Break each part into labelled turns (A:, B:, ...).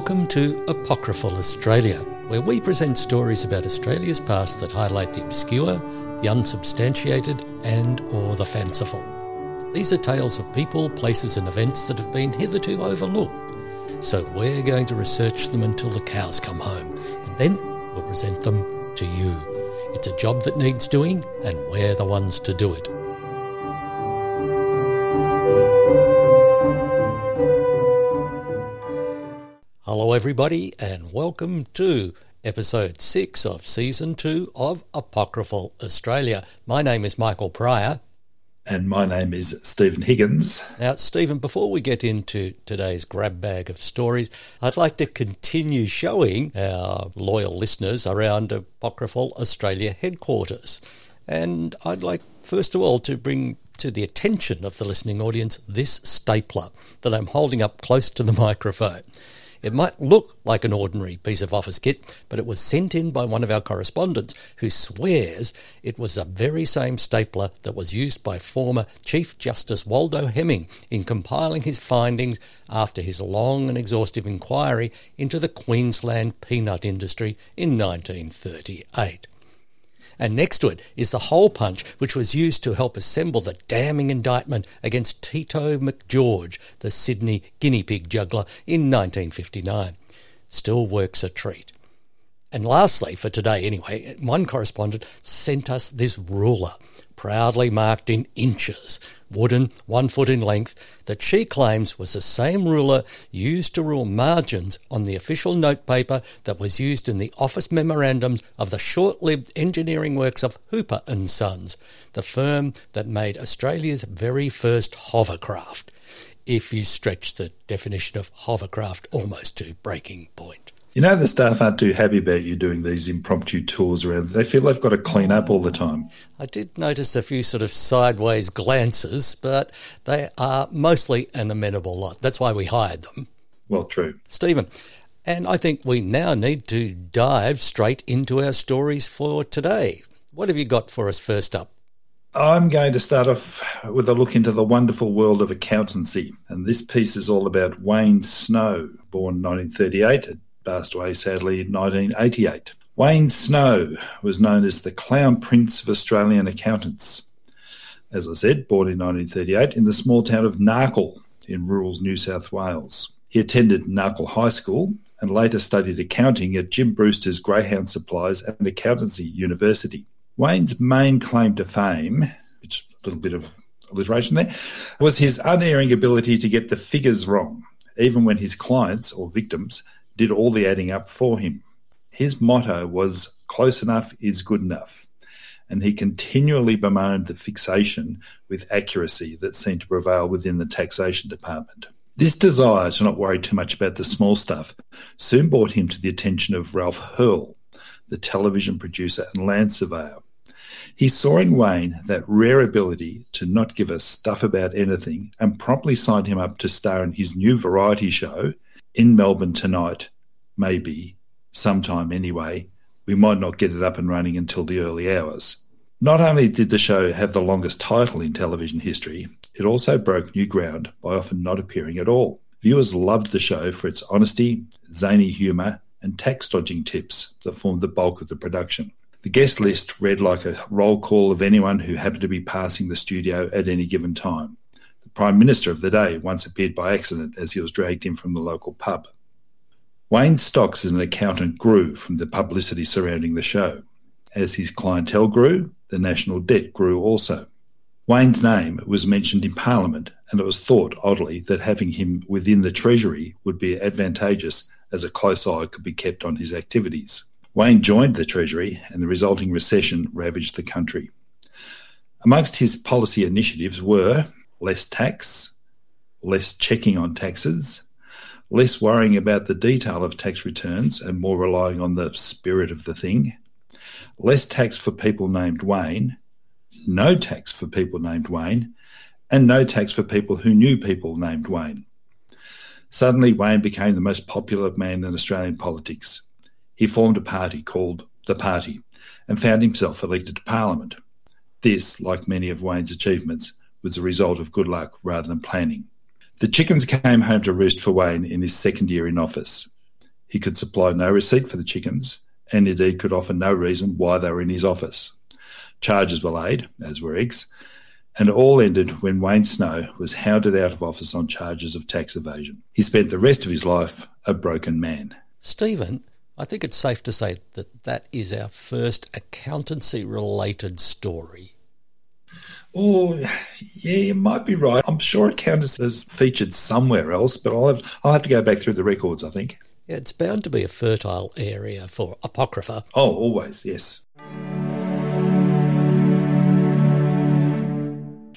A: Welcome to Apocryphal Australia, where we present stories about Australia's past that highlight the obscure, the unsubstantiated, and or the fanciful. These are tales of people, places and events that have been hitherto overlooked. So we're going to research them until the cows come home, and then we'll present them to you. It's a job that needs doing, and we're the ones to do it. Hello, everybody, and welcome to episode six of season two of Apocryphal Australia. My name is Michael Pryor.
B: And my name is Stephen Higgins.
A: Now, Stephen, before we get into today's grab bag of stories, I'd like to continue showing our loyal listeners around Apocryphal Australia headquarters. And I'd like, first of all, to bring to the attention of the listening audience this stapler that I'm holding up close to the microphone. It might look like an ordinary piece of office kit, but it was sent in by one of our correspondents who swears it was the very same stapler that was used by former Chief Justice Waldo Hemming in compiling his findings after his long and exhaustive inquiry into the Queensland peanut industry in 1938 and next to it is the hole punch which was used to help assemble the damning indictment against Tito McGeorge, the Sydney guinea pig juggler, in 1959. Still works a treat. And lastly, for today anyway, one correspondent sent us this ruler, proudly marked in inches, wooden, one foot in length, that she claims was the same ruler used to rule margins on the official notepaper that was used in the office memorandums of the short-lived engineering works of Hooper and Sons, the firm that made Australia's very first hovercraft, if you stretch the definition of hovercraft almost to breaking point.
B: You know, the staff aren't too happy about you doing these impromptu tours around. They feel they've got to clean up all the time.
A: I did notice a few sort of sideways glances, but they are mostly an amenable lot. That's why we hired them.
B: Well, true.
A: Stephen, and I think we now need to dive straight into our stories for today. What have you got for us first up?
B: I'm going to start off with a look into the wonderful world of accountancy. And this piece is all about Wayne Snow, born 1938 passed away sadly in 1988. Wayne Snow was known as the Clown Prince of Australian accountants. As I said, born in 1938 in the small town of Narkle in rural New South Wales. He attended Narkle High School and later studied accounting at Jim Brewster's Greyhound Supplies and Accountancy University. Wayne's main claim to fame, which a little bit of alliteration there, was his unerring ability to get the figures wrong, even when his clients or victims did all the adding up for him. His motto was close enough is good enough. And he continually bemoaned the fixation with accuracy that seemed to prevail within the taxation department. This desire to not worry too much about the small stuff soon brought him to the attention of Ralph Hurl, the television producer and land surveyor. He saw in Wayne that rare ability to not give a stuff about anything and promptly signed him up to star in his new variety show, in Melbourne tonight, maybe, sometime anyway. We might not get it up and running until the early hours. Not only did the show have the longest title in television history, it also broke new ground by often not appearing at all. Viewers loved the show for its honesty, zany humour, and tax dodging tips that formed the bulk of the production. The guest list read like a roll call of anyone who happened to be passing the studio at any given time. Prime Minister of the day once appeared by accident as he was dragged in from the local pub. Wayne stocks as an accountant grew from the publicity surrounding the show. As his clientele grew, the national debt grew also. Wayne's name was mentioned in Parliament, and it was thought, oddly, that having him within the Treasury would be advantageous as a close eye could be kept on his activities. Wayne joined the Treasury, and the resulting recession ravaged the country. Amongst his policy initiatives were less tax, less checking on taxes, less worrying about the detail of tax returns and more relying on the spirit of the thing, less tax for people named Wayne, no tax for people named Wayne, and no tax for people who knew people named Wayne. Suddenly, Wayne became the most popular man in Australian politics. He formed a party called The Party and found himself elected to Parliament. This, like many of Wayne's achievements, was the result of good luck rather than planning. The chickens came home to roost for Wayne in his second year in office. He could supply no receipt for the chickens, and indeed could offer no reason why they were in his office. Charges were laid, as were eggs, and all ended when Wayne Snow was hounded out of office on charges of tax evasion. He spent the rest of his life a broken man.
A: Stephen, I think it's safe to say that that is our first accountancy related story.
B: Oh, yeah, you might be right. I'm sure accountancy has featured somewhere else, but I'll have, I'll have to go back through the records, I think.
A: Yeah, it's bound to be a fertile area for Apocrypha.
B: Oh, always, yes.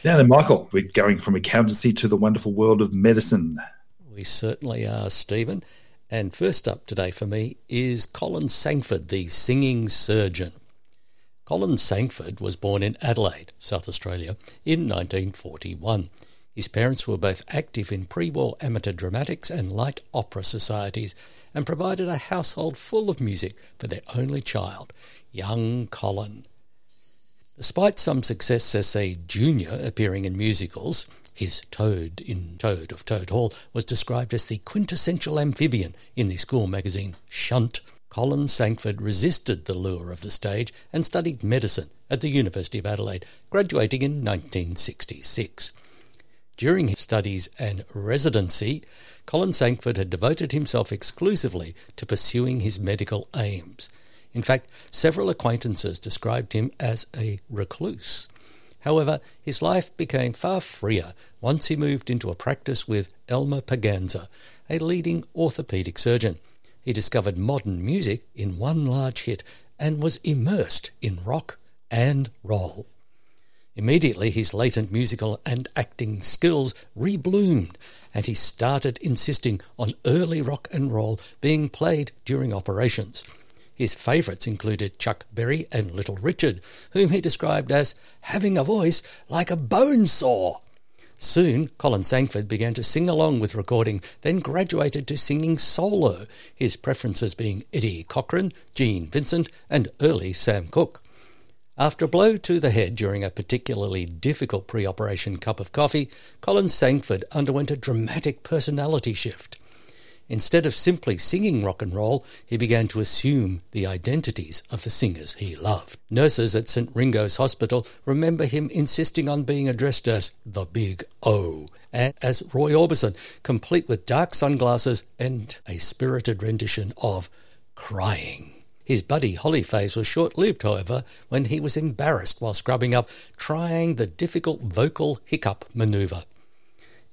B: Now then, Michael, we're going from accountancy to the wonderful world of medicine.
A: We certainly are, Stephen. And first up today for me is Colin Sangford, the singing surgeon. Colin Sangford was born in Adelaide, South Australia, in 1941. His parents were both active in pre war amateur dramatics and light opera societies and provided a household full of music for their only child, young Colin. Despite some success as a junior appearing in musicals, his Toad in Toad of Toad Hall was described as the quintessential amphibian in the school magazine Shunt. Colin Sangford resisted the lure of the stage and studied medicine at the University of Adelaide, graduating in 1966. During his studies and residency, Colin Sangford had devoted himself exclusively to pursuing his medical aims. In fact, several acquaintances described him as a recluse. However, his life became far freer once he moved into a practice with Elmer Paganza, a leading orthopedic surgeon. He discovered modern music in one large hit and was immersed in rock and roll. Immediately, his latent musical and acting skills rebloomed, and he started insisting on early rock and roll being played during operations. His favourites included Chuck Berry and Little Richard, whom he described as having a voice like a bone saw. Soon, Colin Sangford began to sing along with recording, then graduated to singing solo, his preferences being Eddie Cochran, Gene Vincent, and early Sam Cooke. After a blow to the head during a particularly difficult pre operation cup of coffee, Colin Sangford underwent a dramatic personality shift. Instead of simply singing rock and roll, he began to assume the identities of the singers he loved. Nurses at St Ringo's Hospital remember him insisting on being addressed as the Big O, and as Roy Orbison, complete with dark sunglasses and a spirited rendition of Crying. His Buddy Holly phase was short lived, however, when he was embarrassed while scrubbing up, trying the difficult vocal hiccup manoeuvre.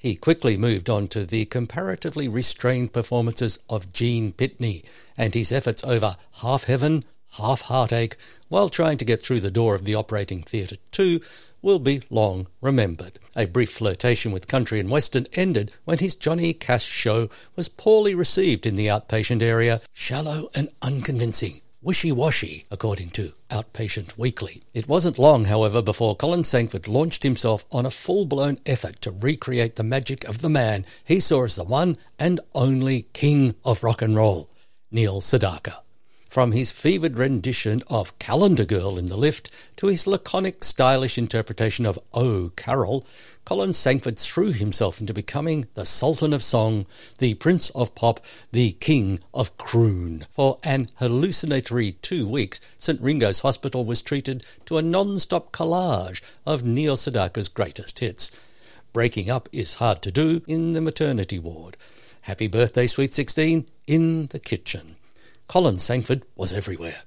A: He quickly moved on to the comparatively restrained performances of Gene Pitney and his efforts over Half Heaven, Half Heartache, while trying to get through the door of the operating theatre too, will be long remembered. A brief flirtation with country and western ended when his Johnny Cash show was poorly received in the outpatient area, shallow and unconvincing wishy-washy, according to Outpatient Weekly. It wasn't long, however, before Colin Sangford launched himself on a full-blown effort to recreate the magic of the man he saw as the one and only king of rock and roll, Neil Sedaka. From his fevered rendition of Calendar Girl in the Lift to his laconic, stylish interpretation of Oh Carol, Colin Sangford threw himself into becoming the Sultan of Song, the Prince of Pop, the King of Croon. For an hallucinatory two weeks, St Ringo's Hospital was treated to a non-stop collage of Neil Sedaka's greatest hits. Breaking up is hard to do in the maternity ward. Happy Birthday, Sweet 16 in the kitchen. Colin Sangford was everywhere.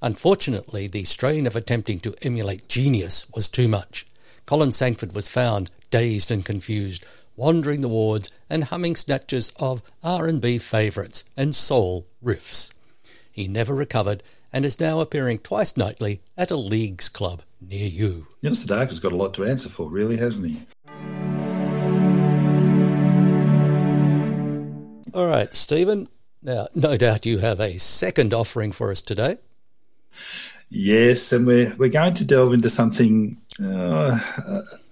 A: Unfortunately, the strain of attempting to emulate genius was too much. Colin Sangford was found dazed and confused, wandering the wards and humming snatches of R&B favourites and soul riffs. He never recovered and is now appearing twice nightly at a leagues club near you.
B: Mr. Dark has got a lot to answer for, really, hasn't he?
A: All right, Stephen, now, no doubt you have a second offering for us today.
B: Yes, and we're we're going to delve into something uh,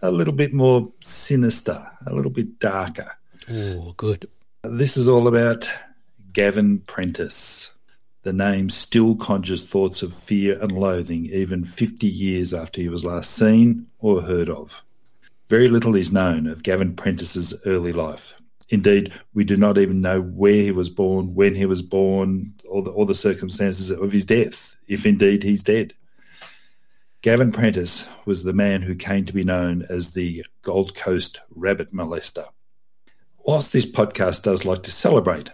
B: a little bit more sinister, a little bit darker.
A: Oh, good.
B: This is all about Gavin Prentice. The name still conjures thoughts of fear and loathing, even 50 years after he was last seen or heard of. Very little is known of Gavin Prentice's early life. Indeed, we do not even know where he was born, when he was born, or the, or the circumstances of his death, if indeed he's dead. Gavin Prentice was the man who came to be known as the Gold Coast rabbit molester. Whilst this podcast does like to celebrate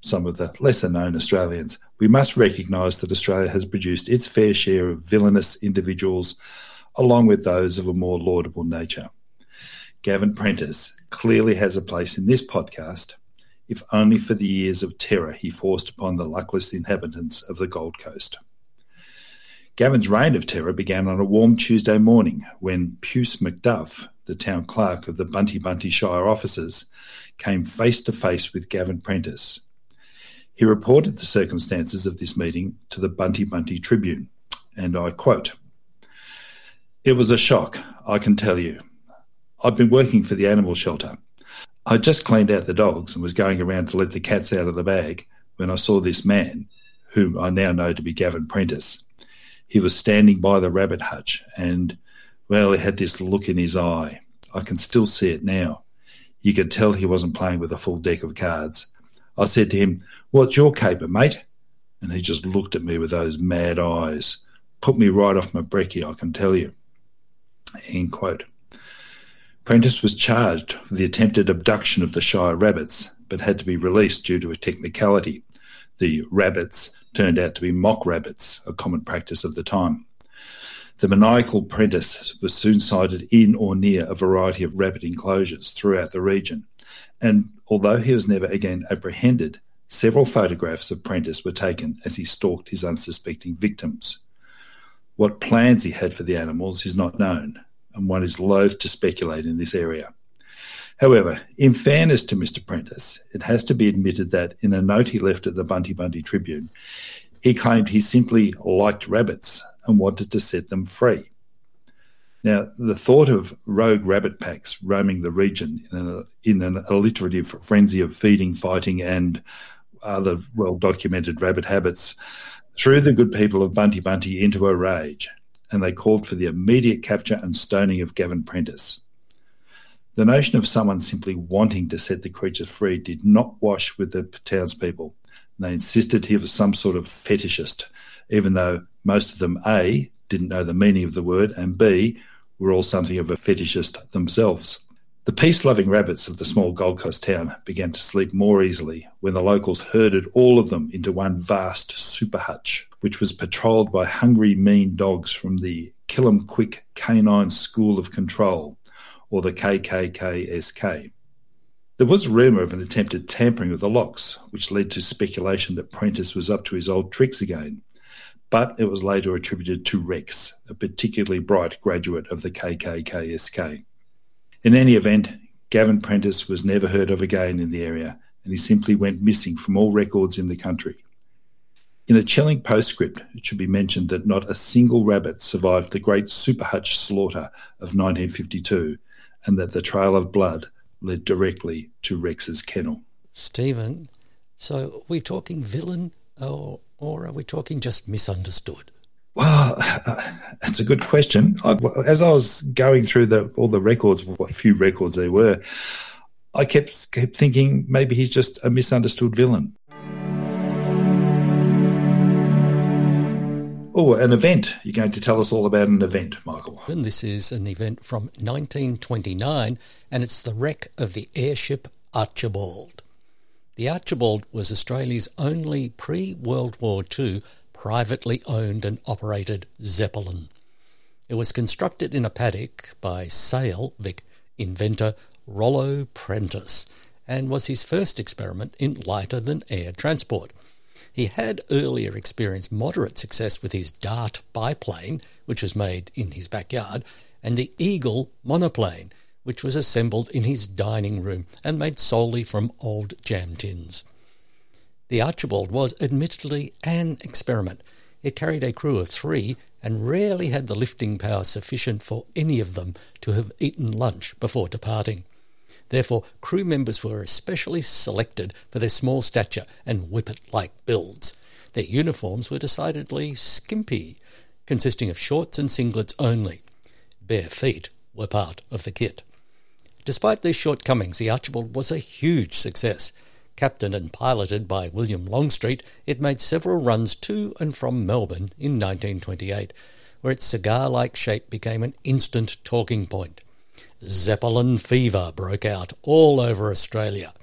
B: some of the lesser known Australians, we must recognise that Australia has produced its fair share of villainous individuals, along with those of a more laudable nature. Gavin Prentice clearly has a place in this podcast, if only for the years of terror he forced upon the luckless inhabitants of the Gold Coast. Gavin's reign of terror began on a warm Tuesday morning when Puce McDuff, the town clerk of the Bunty Bunty Shire offices, came face to face with Gavin Prentice. He reported the circumstances of this meeting to the Bunty Bunty Tribune, and I quote It was a shock, I can tell you. I've been working for the animal shelter. I'd just cleaned out the dogs and was going around to let the cats out of the bag when I saw this man, whom I now know to be Gavin Prentice. He was standing by the rabbit hutch and, well, he had this look in his eye. I can still see it now. You could tell he wasn't playing with a full deck of cards. I said to him, What's your caper, mate? And he just looked at me with those mad eyes. Put me right off my brekkie, I can tell you. End quote. Prentice was charged with the attempted abduction of the Shire rabbits, but had to be released due to a technicality. The rabbits turned out to be mock rabbits, a common practice of the time. The maniacal Prentice was soon sighted in or near a variety of rabbit enclosures throughout the region, and although he was never again apprehended, several photographs of Prentice were taken as he stalked his unsuspecting victims. What plans he had for the animals is not known, and one is loath to speculate in this area. However, in fairness to Mr. Prentice, it has to be admitted that in a note he left at the Bunty Bunty Tribune, he claimed he simply liked rabbits and wanted to set them free. Now, the thought of rogue rabbit packs roaming the region in, a, in an alliterative frenzy of feeding, fighting, and other well documented rabbit habits threw the good people of Bunty Bunty into a rage and they called for the immediate capture and stoning of Gavin Prentice. The notion of someone simply wanting to set the creature free did not wash with the townspeople. They insisted he was some sort of fetishist, even though most of them A didn't know the meaning of the word and B were all something of a fetishist themselves. The peace loving rabbits of the small Gold Coast town began to sleep more easily when the locals herded all of them into one vast super hutch which was patrolled by hungry, mean dogs from the Kill 'em Quick Canine School of Control, or the KKKSK. There was rumour of an attempted tampering of the locks, which led to speculation that Prentice was up to his old tricks again. But it was later attributed to Rex, a particularly bright graduate of the KKKSK. In any event, Gavin Prentice was never heard of again in the area, and he simply went missing from all records in the country. In a chilling postscript, it should be mentioned that not a single rabbit survived the great Super Hutch slaughter of 1952, and that the trail of blood led directly to Rex's kennel.
A: Stephen, so are we talking villain or, or are we talking just misunderstood?
B: Well, uh, that's a good question. I, as I was going through the, all the records, what few records there were, I kept, kept thinking maybe he's just a misunderstood villain. Oh, an event. You're going to tell us all about an event, Michael.
A: And this is an event from 1929, and it's the wreck of the airship Archibald. The Archibald was Australia's only pre World War II privately owned and operated Zeppelin. It was constructed in a paddock by Sale Vic inventor Rollo Prentice and was his first experiment in lighter than air transport. He had earlier experienced moderate success with his Dart biplane, which was made in his backyard, and the Eagle monoplane, which was assembled in his dining room and made solely from old jam tins. The Archibald was admittedly an experiment. It carried a crew of three and rarely had the lifting power sufficient for any of them to have eaten lunch before departing. Therefore, crew members were especially selected for their small stature and whippet-like builds. Their uniforms were decidedly skimpy, consisting of shorts and singlets only. Bare feet were part of the kit. Despite these shortcomings, the Archibald was a huge success. Captained and piloted by William Longstreet, it made several runs to and from Melbourne in 1928, where its cigar-like shape became an instant talking point. Zeppelin fever broke out all over Australia.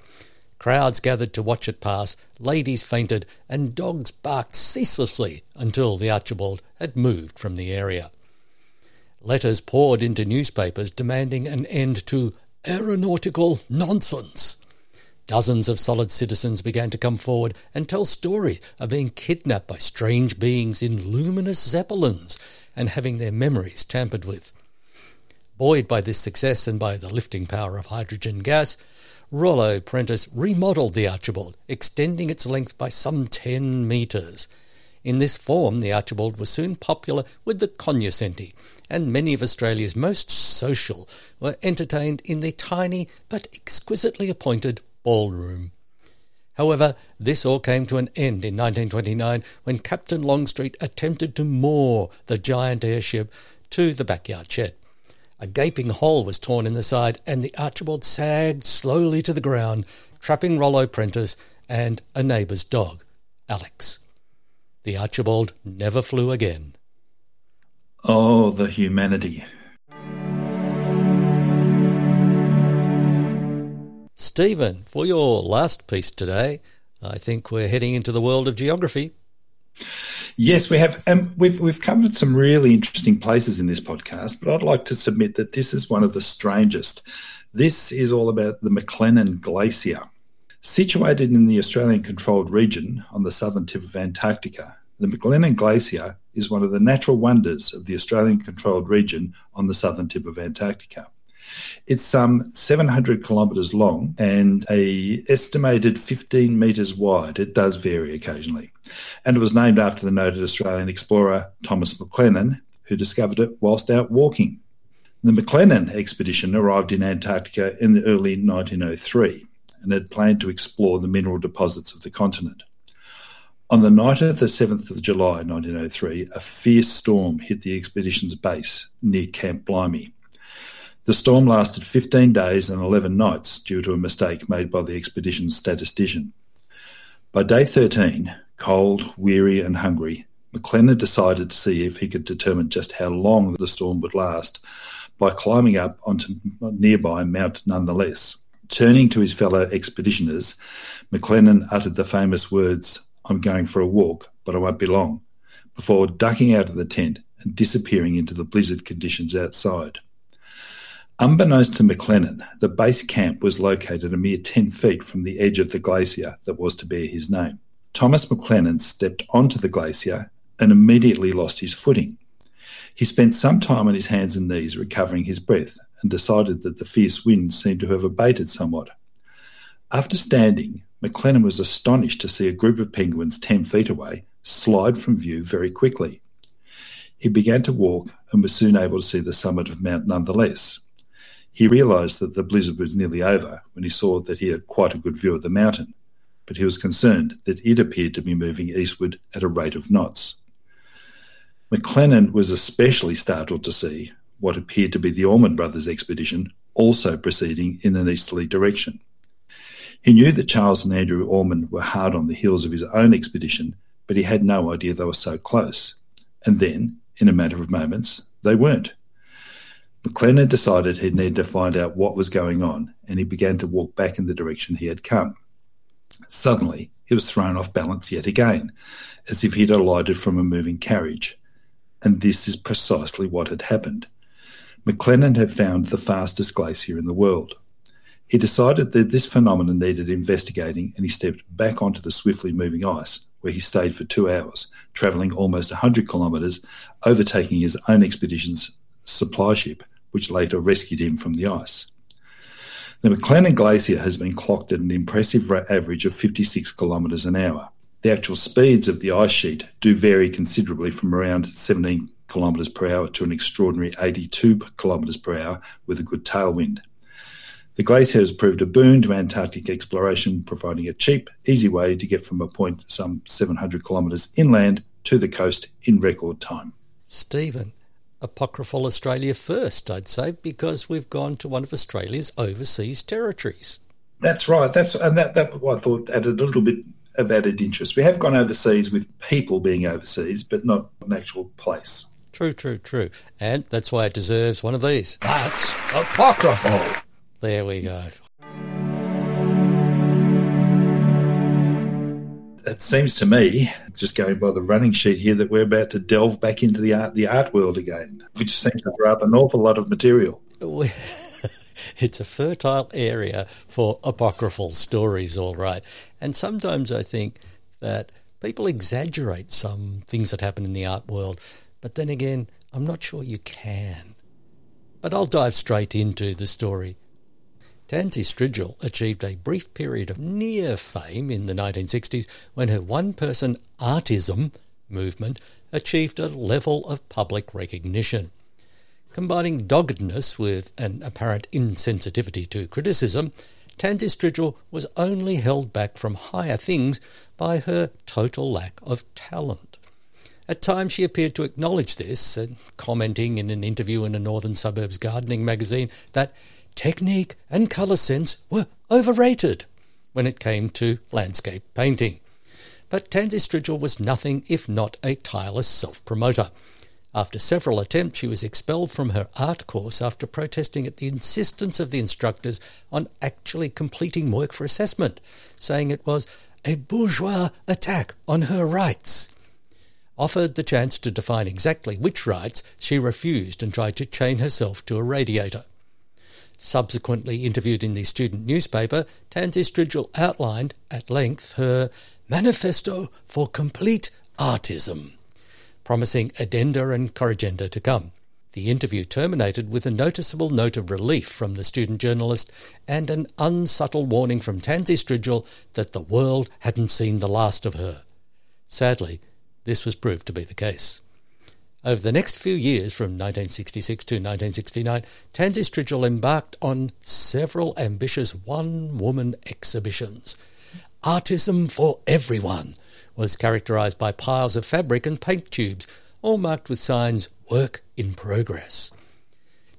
A: Crowds gathered to watch it pass, ladies fainted, and dogs barked ceaselessly until the Archibald had moved from the area. Letters poured into newspapers demanding an end to aeronautical nonsense. Dozens of solid citizens began to come forward and tell stories of being kidnapped by strange beings in luminous zeppelins and having their memories tampered with. Buoyed by this success and by the lifting power of hydrogen gas, Rollo Prentice remodelled the Archibald, extending its length by some 10 metres. In this form, the Archibald was soon popular with the cognoscenti, and many of Australia's most social were entertained in the tiny but exquisitely appointed ballroom. However, this all came to an end in 1929 when Captain Longstreet attempted to moor the giant airship to the backyard shed. A gaping hole was torn in the side, and the Archibald sagged slowly to the ground, trapping Rollo Prentice and a neighbour's dog, Alex. The Archibald never flew again.
B: Oh, the humanity.
A: Stephen, for your last piece today, I think we're heading into the world of geography.
B: Yes, we have. Um, we've we've covered some really interesting places in this podcast, but I'd like to submit that this is one of the strangest. This is all about the McLennan Glacier, situated in the Australian-controlled region on the southern tip of Antarctica. The McLennan Glacier is one of the natural wonders of the Australian-controlled region on the southern tip of Antarctica. It's um, some 700 kilometres long and a estimated 15 metres wide. It does vary occasionally. And it was named after the noted Australian explorer Thomas McLennan, who discovered it whilst out walking. The McLennan expedition arrived in Antarctica in the early 1903 and had planned to explore the mineral deposits of the continent. On the night of the 7th of July 1903, a fierce storm hit the expedition's base near Camp Blimey. The storm lasted 15 days and 11 nights due to a mistake made by the expedition's statistician. By day 13, cold, weary, and hungry, McLennan decided to see if he could determine just how long the storm would last by climbing up onto nearby Mount Nonetheless. Turning to his fellow expeditioners, McLennan uttered the famous words, I'm going for a walk, but I won't be long, before ducking out of the tent and disappearing into the blizzard conditions outside. Unbeknownst to McLennan, the base camp was located a mere 10 feet from the edge of the glacier that was to bear his name. Thomas McLennan stepped onto the glacier and immediately lost his footing. He spent some time on his hands and knees recovering his breath and decided that the fierce wind seemed to have abated somewhat. After standing, McLennan was astonished to see a group of penguins 10 feet away slide from view very quickly. He began to walk and was soon able to see the summit of Mount nonetheless. He realised that the blizzard was nearly over when he saw that he had quite a good view of the mountain, but he was concerned that it appeared to be moving eastward at a rate of knots. McLennan was especially startled to see what appeared to be the Ormond Brothers expedition also proceeding in an easterly direction. He knew that Charles and Andrew Ormond were hard on the heels of his own expedition, but he had no idea they were so close. And then, in a matter of moments, they weren't. McLennan decided he needed to find out what was going on, and he began to walk back in the direction he had come. Suddenly, he was thrown off balance yet again, as if he had alighted from a moving carriage. And this is precisely what had happened. McLennan had found the fastest glacier in the world. He decided that this phenomenon needed investigating, and he stepped back onto the swiftly moving ice, where he stayed for two hours, travelling almost 100 kilometres, overtaking his own expedition's supply ship which later rescued him from the ice. The McLennan Glacier has been clocked at an impressive average of 56 kilometres an hour. The actual speeds of the ice sheet do vary considerably from around 17 kilometres per hour to an extraordinary 82 kilometres per hour with a good tailwind. The glacier has proved a boon to Antarctic exploration, providing a cheap, easy way to get from a point some 700 kilometres inland to the coast in record time.
A: Stephen, Apocryphal Australia first, I'd say, because we've gone to one of Australia's overseas territories.
B: That's right. That's and that that I thought added a little bit of added interest. We have gone overseas with people being overseas, but not an actual place.
A: True, true, true. And that's why it deserves one of these.
C: That's apocryphal.
A: There we go.
B: It seems to me, just going by the running sheet here, that we're about to delve back into the art the art world again, which seems to throw up an awful lot of material.
A: it's a fertile area for apocryphal stories, all right. And sometimes I think that people exaggerate some things that happen in the art world, but then again, I'm not sure you can. But I'll dive straight into the story. Tansy Strigil achieved a brief period of near fame in the 1960s when her one person artism movement achieved a level of public recognition. Combining doggedness with an apparent insensitivity to criticism, Tansy Strigil was only held back from higher things by her total lack of talent. At times she appeared to acknowledge this, commenting in an interview in a Northern Suburbs gardening magazine that technique and colour sense were overrated when it came to landscape painting. But Tansy Strigil was nothing if not a tireless self promoter. After several attempts, she was expelled from her art course after protesting at the insistence of the instructors on actually completing work for assessment, saying it was a bourgeois attack on her rights. Offered the chance to define exactly which rights, she refused and tried to chain herself to a radiator. Subsequently interviewed in the student newspaper, Tansy Strigil outlined at length her manifesto for complete artism promising addenda and corrigenda to come. The interview terminated with a noticeable note of relief from the student journalist and an unsubtle warning from Tansy Strigil that the world hadn't seen the last of her. Sadly, this was proved to be the case. Over the next few years, from 1966 to 1969, Tansy Strigil embarked on several ambitious one woman exhibitions. Artism for Everyone was characterized by piles of fabric and paint tubes, all marked with signs Work in Progress.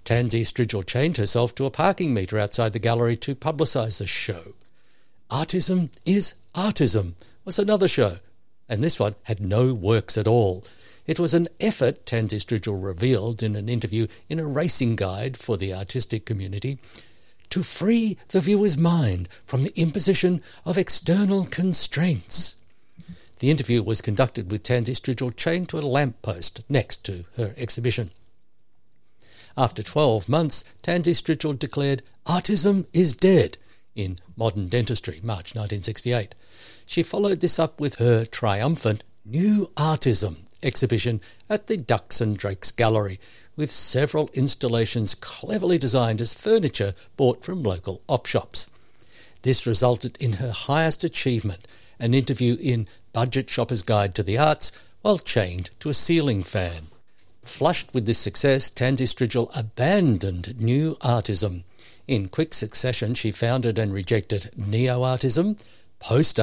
A: Tansy Strigil chained herself to a parking meter outside the gallery to publicise the show. Artism is Artism was another show, and this one had no works at all. It was an effort, Tansy Strigil revealed in an interview in a racing guide for the artistic community, to free the viewer's mind from the imposition of external constraints. The interview was conducted with Tansy Strigil chained to a lamp post next to her exhibition. After 12 months, Tansy Strigil declared, Artism is dead in Modern Dentistry, March 1968. She followed this up with her triumphant New Artism exhibition at the Ducks and Drakes Gallery, with several installations cleverly designed as furniture bought from local op shops. This resulted in her highest achievement, an interview in Budget Shopper's Guide to the Arts while chained to a ceiling fan. Flushed with this success, Tansy Strigil abandoned new artism. In quick succession, she founded and rejected neo artism, post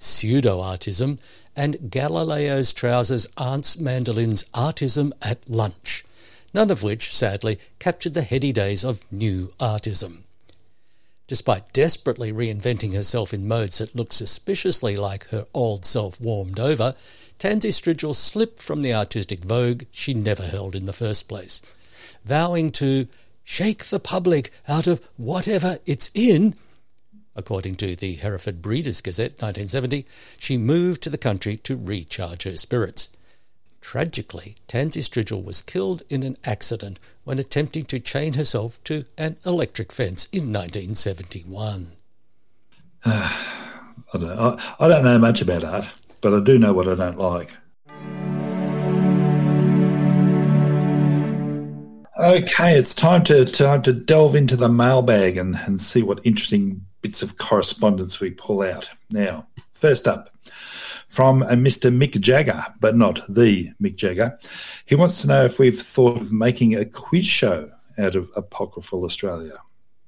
A: artism, quasi artism, pseudo artism, and Galileo's trousers Aunt's Mandolin's Artism at Lunch, none of which, sadly, captured the heady days of new artism. Despite desperately reinventing herself in modes that looked suspiciously like her old self warmed over, Tansy Strigil slipped from the artistic vogue she never held in the first place. Vowing to shake the public out of whatever it's in, according to the Hereford Breeders' Gazette 1970, she moved to the country to recharge her spirits. Tragically, Tansy Strigil was killed in an accident when attempting to chain herself to an electric fence in 1971.
B: I, don't, I, I don't know much about art, but I do know what I don't like. Okay, it's time to time to delve into the mailbag and, and see what interesting bits of correspondence we pull out. Now, first up, from a Mr. Mick Jagger, but not the Mick Jagger. He wants to know if we've thought of making a quiz show out of Apocryphal Australia.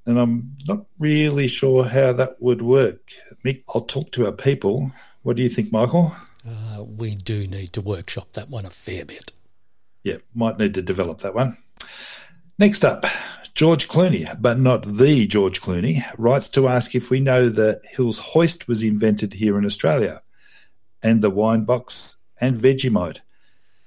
B: And I'm not really sure how that would work. Mick, I'll talk to our people. What do you think, Michael?
A: Uh, we do need to workshop that one a fair bit.
B: Yeah, might need to develop that one. Next up, George Clooney, but not the George Clooney, writes to ask if we know the Hills hoist was invented here in Australia, and the wine box and Vegemite.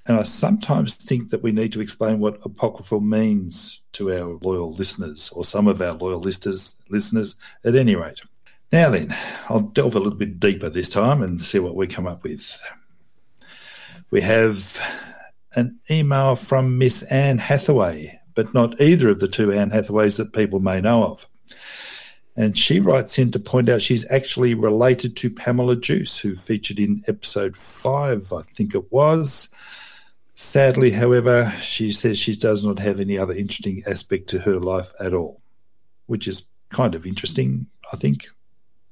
B: And I sometimes think that we need to explain what apocryphal means to our loyal listeners, or some of our loyal listeners, listeners at any rate. Now then, I'll delve a little bit deeper this time and see what we come up with. We have an email from Miss Anne Hathaway, but not either of the two Anne Hathaways that people may know of. And she writes in to point out she's actually related to Pamela Juice, who featured in episode five, I think it was. Sadly, however, she says she does not have any other interesting aspect to her life at all, which is kind of interesting, I think.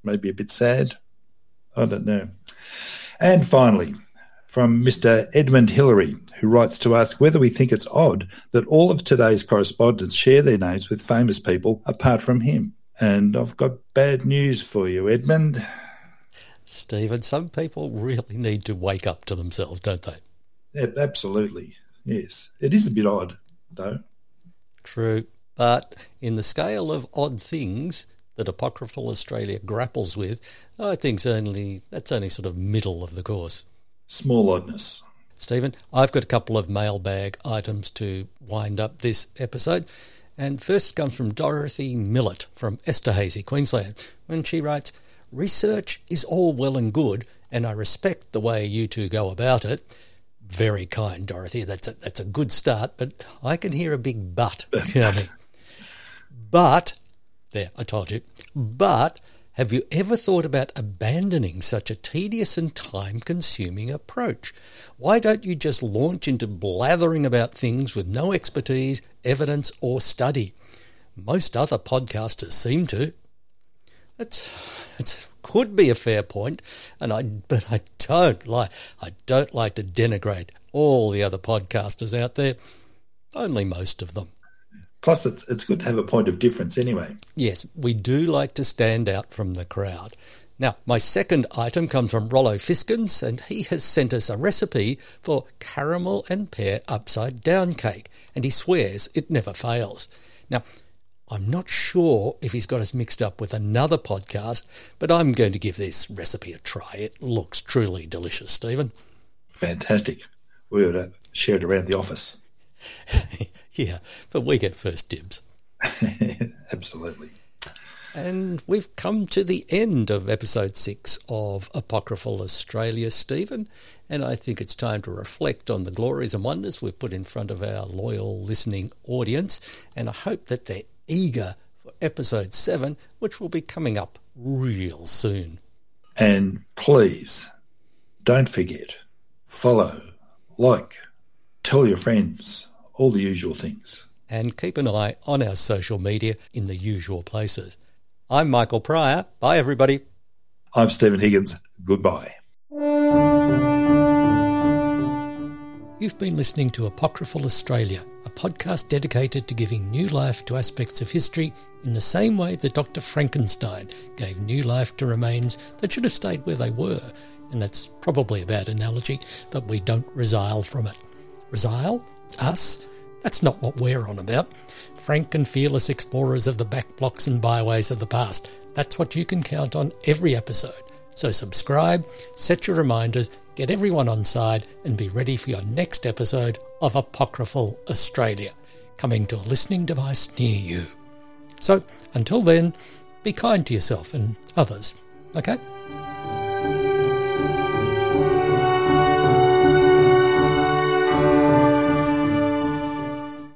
B: Maybe a bit sad. I don't know. And finally, from Mr. Edmund Hillary, who writes to ask whether we think it's odd that all of today's correspondents share their names with famous people apart from him. And I've got bad news for you, Edmund.
A: Stephen, some people really need to wake up to themselves, don't they?
B: Yeah, absolutely. Yes. It is a bit odd, though.
A: True. But in the scale of odd things that Apocryphal Australia grapples with, I think only that's only sort of middle of the course.
B: Small oddness.
A: Stephen, I've got a couple of mailbag items to wind up this episode. And first comes from Dorothy Millett from Esterhazy, Queensland, when she writes, Research is all well and good, and I respect the way you two go about it. Very kind, Dorothy. That's a, that's a good start, but I can hear a big but coming. but, there, I told you. But, have you ever thought about abandoning such a tedious and time consuming approach? Why don't you just launch into blathering about things with no expertise, evidence, or study? Most other podcasters seem to. It could be a fair point, and I but I don't like I don't like to denigrate all the other podcasters out there. Only most of them.
B: Plus, it's, it's good to have a point of difference anyway.
A: Yes, we do like to stand out from the crowd. Now, my second item comes from Rollo Fiskins, and he has sent us a recipe for caramel and pear upside down cake, and he swears it never fails. Now, I'm not sure if he's got us mixed up with another podcast, but I'm going to give this recipe a try. It looks truly delicious, Stephen.
B: Fantastic. We ought to share it around the office.
A: yeah, but we get first dibs.
B: Absolutely.
A: And we've come to the end of episode six of Apocryphal Australia, Stephen. And I think it's time to reflect on the glories and wonders we've put in front of our loyal listening audience. And I hope that they're eager for episode seven, which will be coming up real soon.
B: And please don't forget follow, like, tell your friends, all the usual things.
A: And keep an eye on our social media in the usual places. I'm Michael Pryor. Bye, everybody.
B: I'm Stephen Higgins. Goodbye.
A: You've been listening to Apocryphal Australia, a podcast dedicated to giving new life to aspects of history in the same way that Dr. Frankenstein gave new life to remains that should have stayed where they were. And that's probably a bad analogy, but we don't resile from it. Resile? Us? That's not what we're on about. Frank and fearless explorers of the back blocks and byways of the past. That's what you can count on every episode. So subscribe, set your reminders, get everyone on side, and be ready for your next episode of Apocryphal Australia, coming to a listening device near you. So until then, be kind to yourself and others, okay?